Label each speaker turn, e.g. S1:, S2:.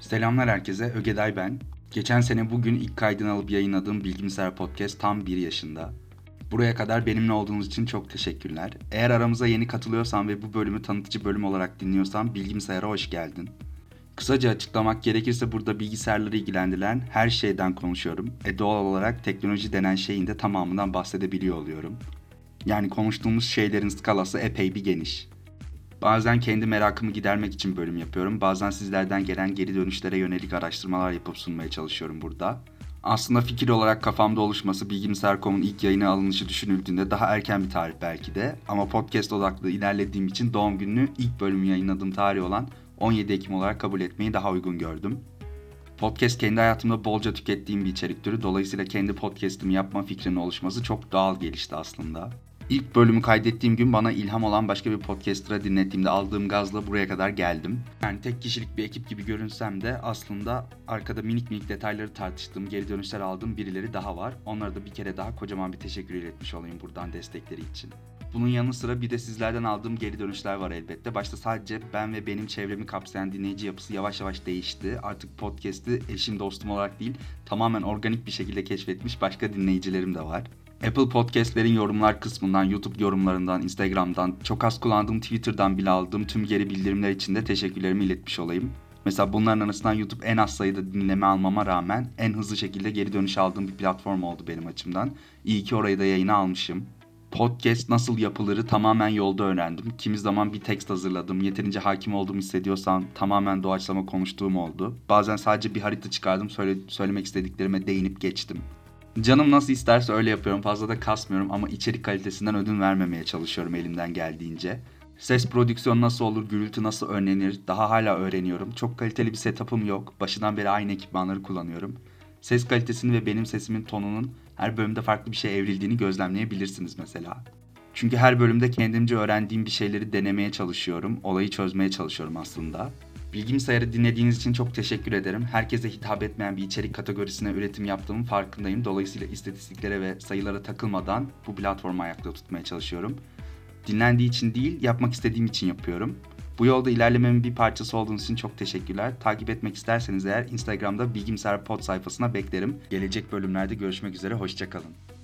S1: Selamlar herkese, Ögeday ben. Geçen sene bugün ilk kaydını alıp yayınladığım Bilgisayar Podcast tam 1 yaşında. Buraya kadar benimle olduğunuz için çok teşekkürler. Eğer aramıza yeni katılıyorsan ve bu bölümü tanıtıcı bölüm olarak dinliyorsan Bilgisayar'a hoş geldin. Kısaca açıklamak gerekirse burada bilgisayarları ilgilendiren her şeyden konuşuyorum. E doğal olarak teknoloji denen şeyin de tamamından bahsedebiliyor oluyorum. Yani konuştuğumuz şeylerin skalası epey bir geniş. Bazen kendi merakımı gidermek için bölüm yapıyorum. Bazen sizlerden gelen geri dönüşlere yönelik araştırmalar yapıp sunmaya çalışıyorum burada. Aslında fikir olarak kafamda oluşması Bilgisayar.com'un ilk yayına alınışı düşünüldüğünde daha erken bir tarih belki de. Ama podcast odaklı ilerlediğim için doğum gününü ilk bölümü yayınladığım tarih olan 17 Ekim olarak kabul etmeyi daha uygun gördüm. Podcast kendi hayatımda bolca tükettiğim bir içerik türü. Dolayısıyla kendi podcast'imi yapma fikrinin oluşması çok doğal gelişti aslında. İlk bölümü kaydettiğim gün bana ilham olan başka bir podcaster'a dinlettiğimde aldığım gazla buraya kadar geldim. Yani tek kişilik bir ekip gibi görünsem de aslında arkada minik minik detayları tartıştığım, geri dönüşler aldığım birileri daha var. Onlara da bir kere daha kocaman bir teşekkür iletmiş olayım buradan destekleri için. Bunun yanı sıra bir de sizlerden aldığım geri dönüşler var elbette. Başta sadece ben ve benim çevremi kapsayan dinleyici yapısı yavaş yavaş değişti. Artık podcast'i eşim dostum olarak değil tamamen organik bir şekilde keşfetmiş başka dinleyicilerim de var. Apple Podcast'lerin yorumlar kısmından, YouTube yorumlarından, Instagram'dan, çok az kullandığım Twitter'dan bile aldığım tüm geri bildirimler için de teşekkürlerimi iletmiş olayım. Mesela bunların arasından YouTube en az sayıda dinleme almama rağmen en hızlı şekilde geri dönüş aldığım bir platform oldu benim açımdan. İyi ki orayı da yayına almışım. Podcast nasıl yapılırı tamamen yolda öğrendim. Kimi zaman bir tekst hazırladım. Yeterince hakim olduğumu hissediyorsam tamamen doğaçlama konuştuğum oldu. Bazen sadece bir harita çıkardım, söyle, söylemek istediklerime değinip geçtim. Canım nasıl isterse öyle yapıyorum. Fazla da kasmıyorum ama içerik kalitesinden ödün vermemeye çalışıyorum elimden geldiğince. Ses prodüksiyonu nasıl olur, gürültü nasıl önlenir daha hala öğreniyorum. Çok kaliteli bir setup'ım yok. Başından beri aynı ekipmanları kullanıyorum. Ses kalitesini ve benim sesimin tonunun her bölümde farklı bir şey evrildiğini gözlemleyebilirsiniz mesela. Çünkü her bölümde kendimce öğrendiğim bir şeyleri denemeye çalışıyorum. Olayı çözmeye çalışıyorum aslında. Bilgisayarı dinlediğiniz için çok teşekkür ederim. Herkese hitap etmeyen bir içerik kategorisine üretim yaptığımın farkındayım. Dolayısıyla istatistiklere ve sayılara takılmadan bu platformu ayakta tutmaya çalışıyorum. Dinlendiği için değil, yapmak istediğim için yapıyorum. Bu yolda ilerlememin bir parçası olduğunuz için çok teşekkürler. Takip etmek isterseniz eğer Instagram'da Bilgisayar Pod sayfasına beklerim. Gelecek bölümlerde görüşmek üzere, hoşçakalın.